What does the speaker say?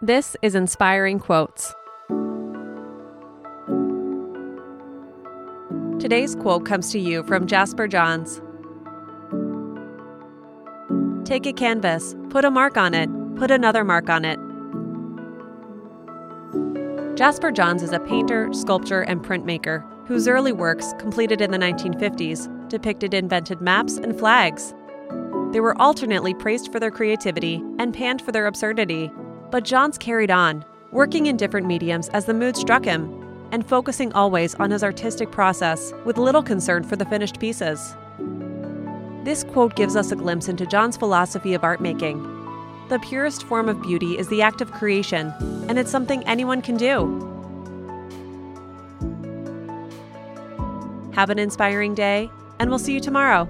This is Inspiring Quotes. Today's quote comes to you from Jasper Johns. Take a canvas, put a mark on it, put another mark on it. Jasper Johns is a painter, sculptor, and printmaker whose early works, completed in the 1950s, depicted invented maps and flags. They were alternately praised for their creativity and panned for their absurdity, but Johns carried on, working in different mediums as the mood struck him, and focusing always on his artistic process with little concern for the finished pieces. This quote gives us a glimpse into Johns' philosophy of art making. The purest form of beauty is the act of creation, and it's something anyone can do. Have an inspiring day, and we'll see you tomorrow.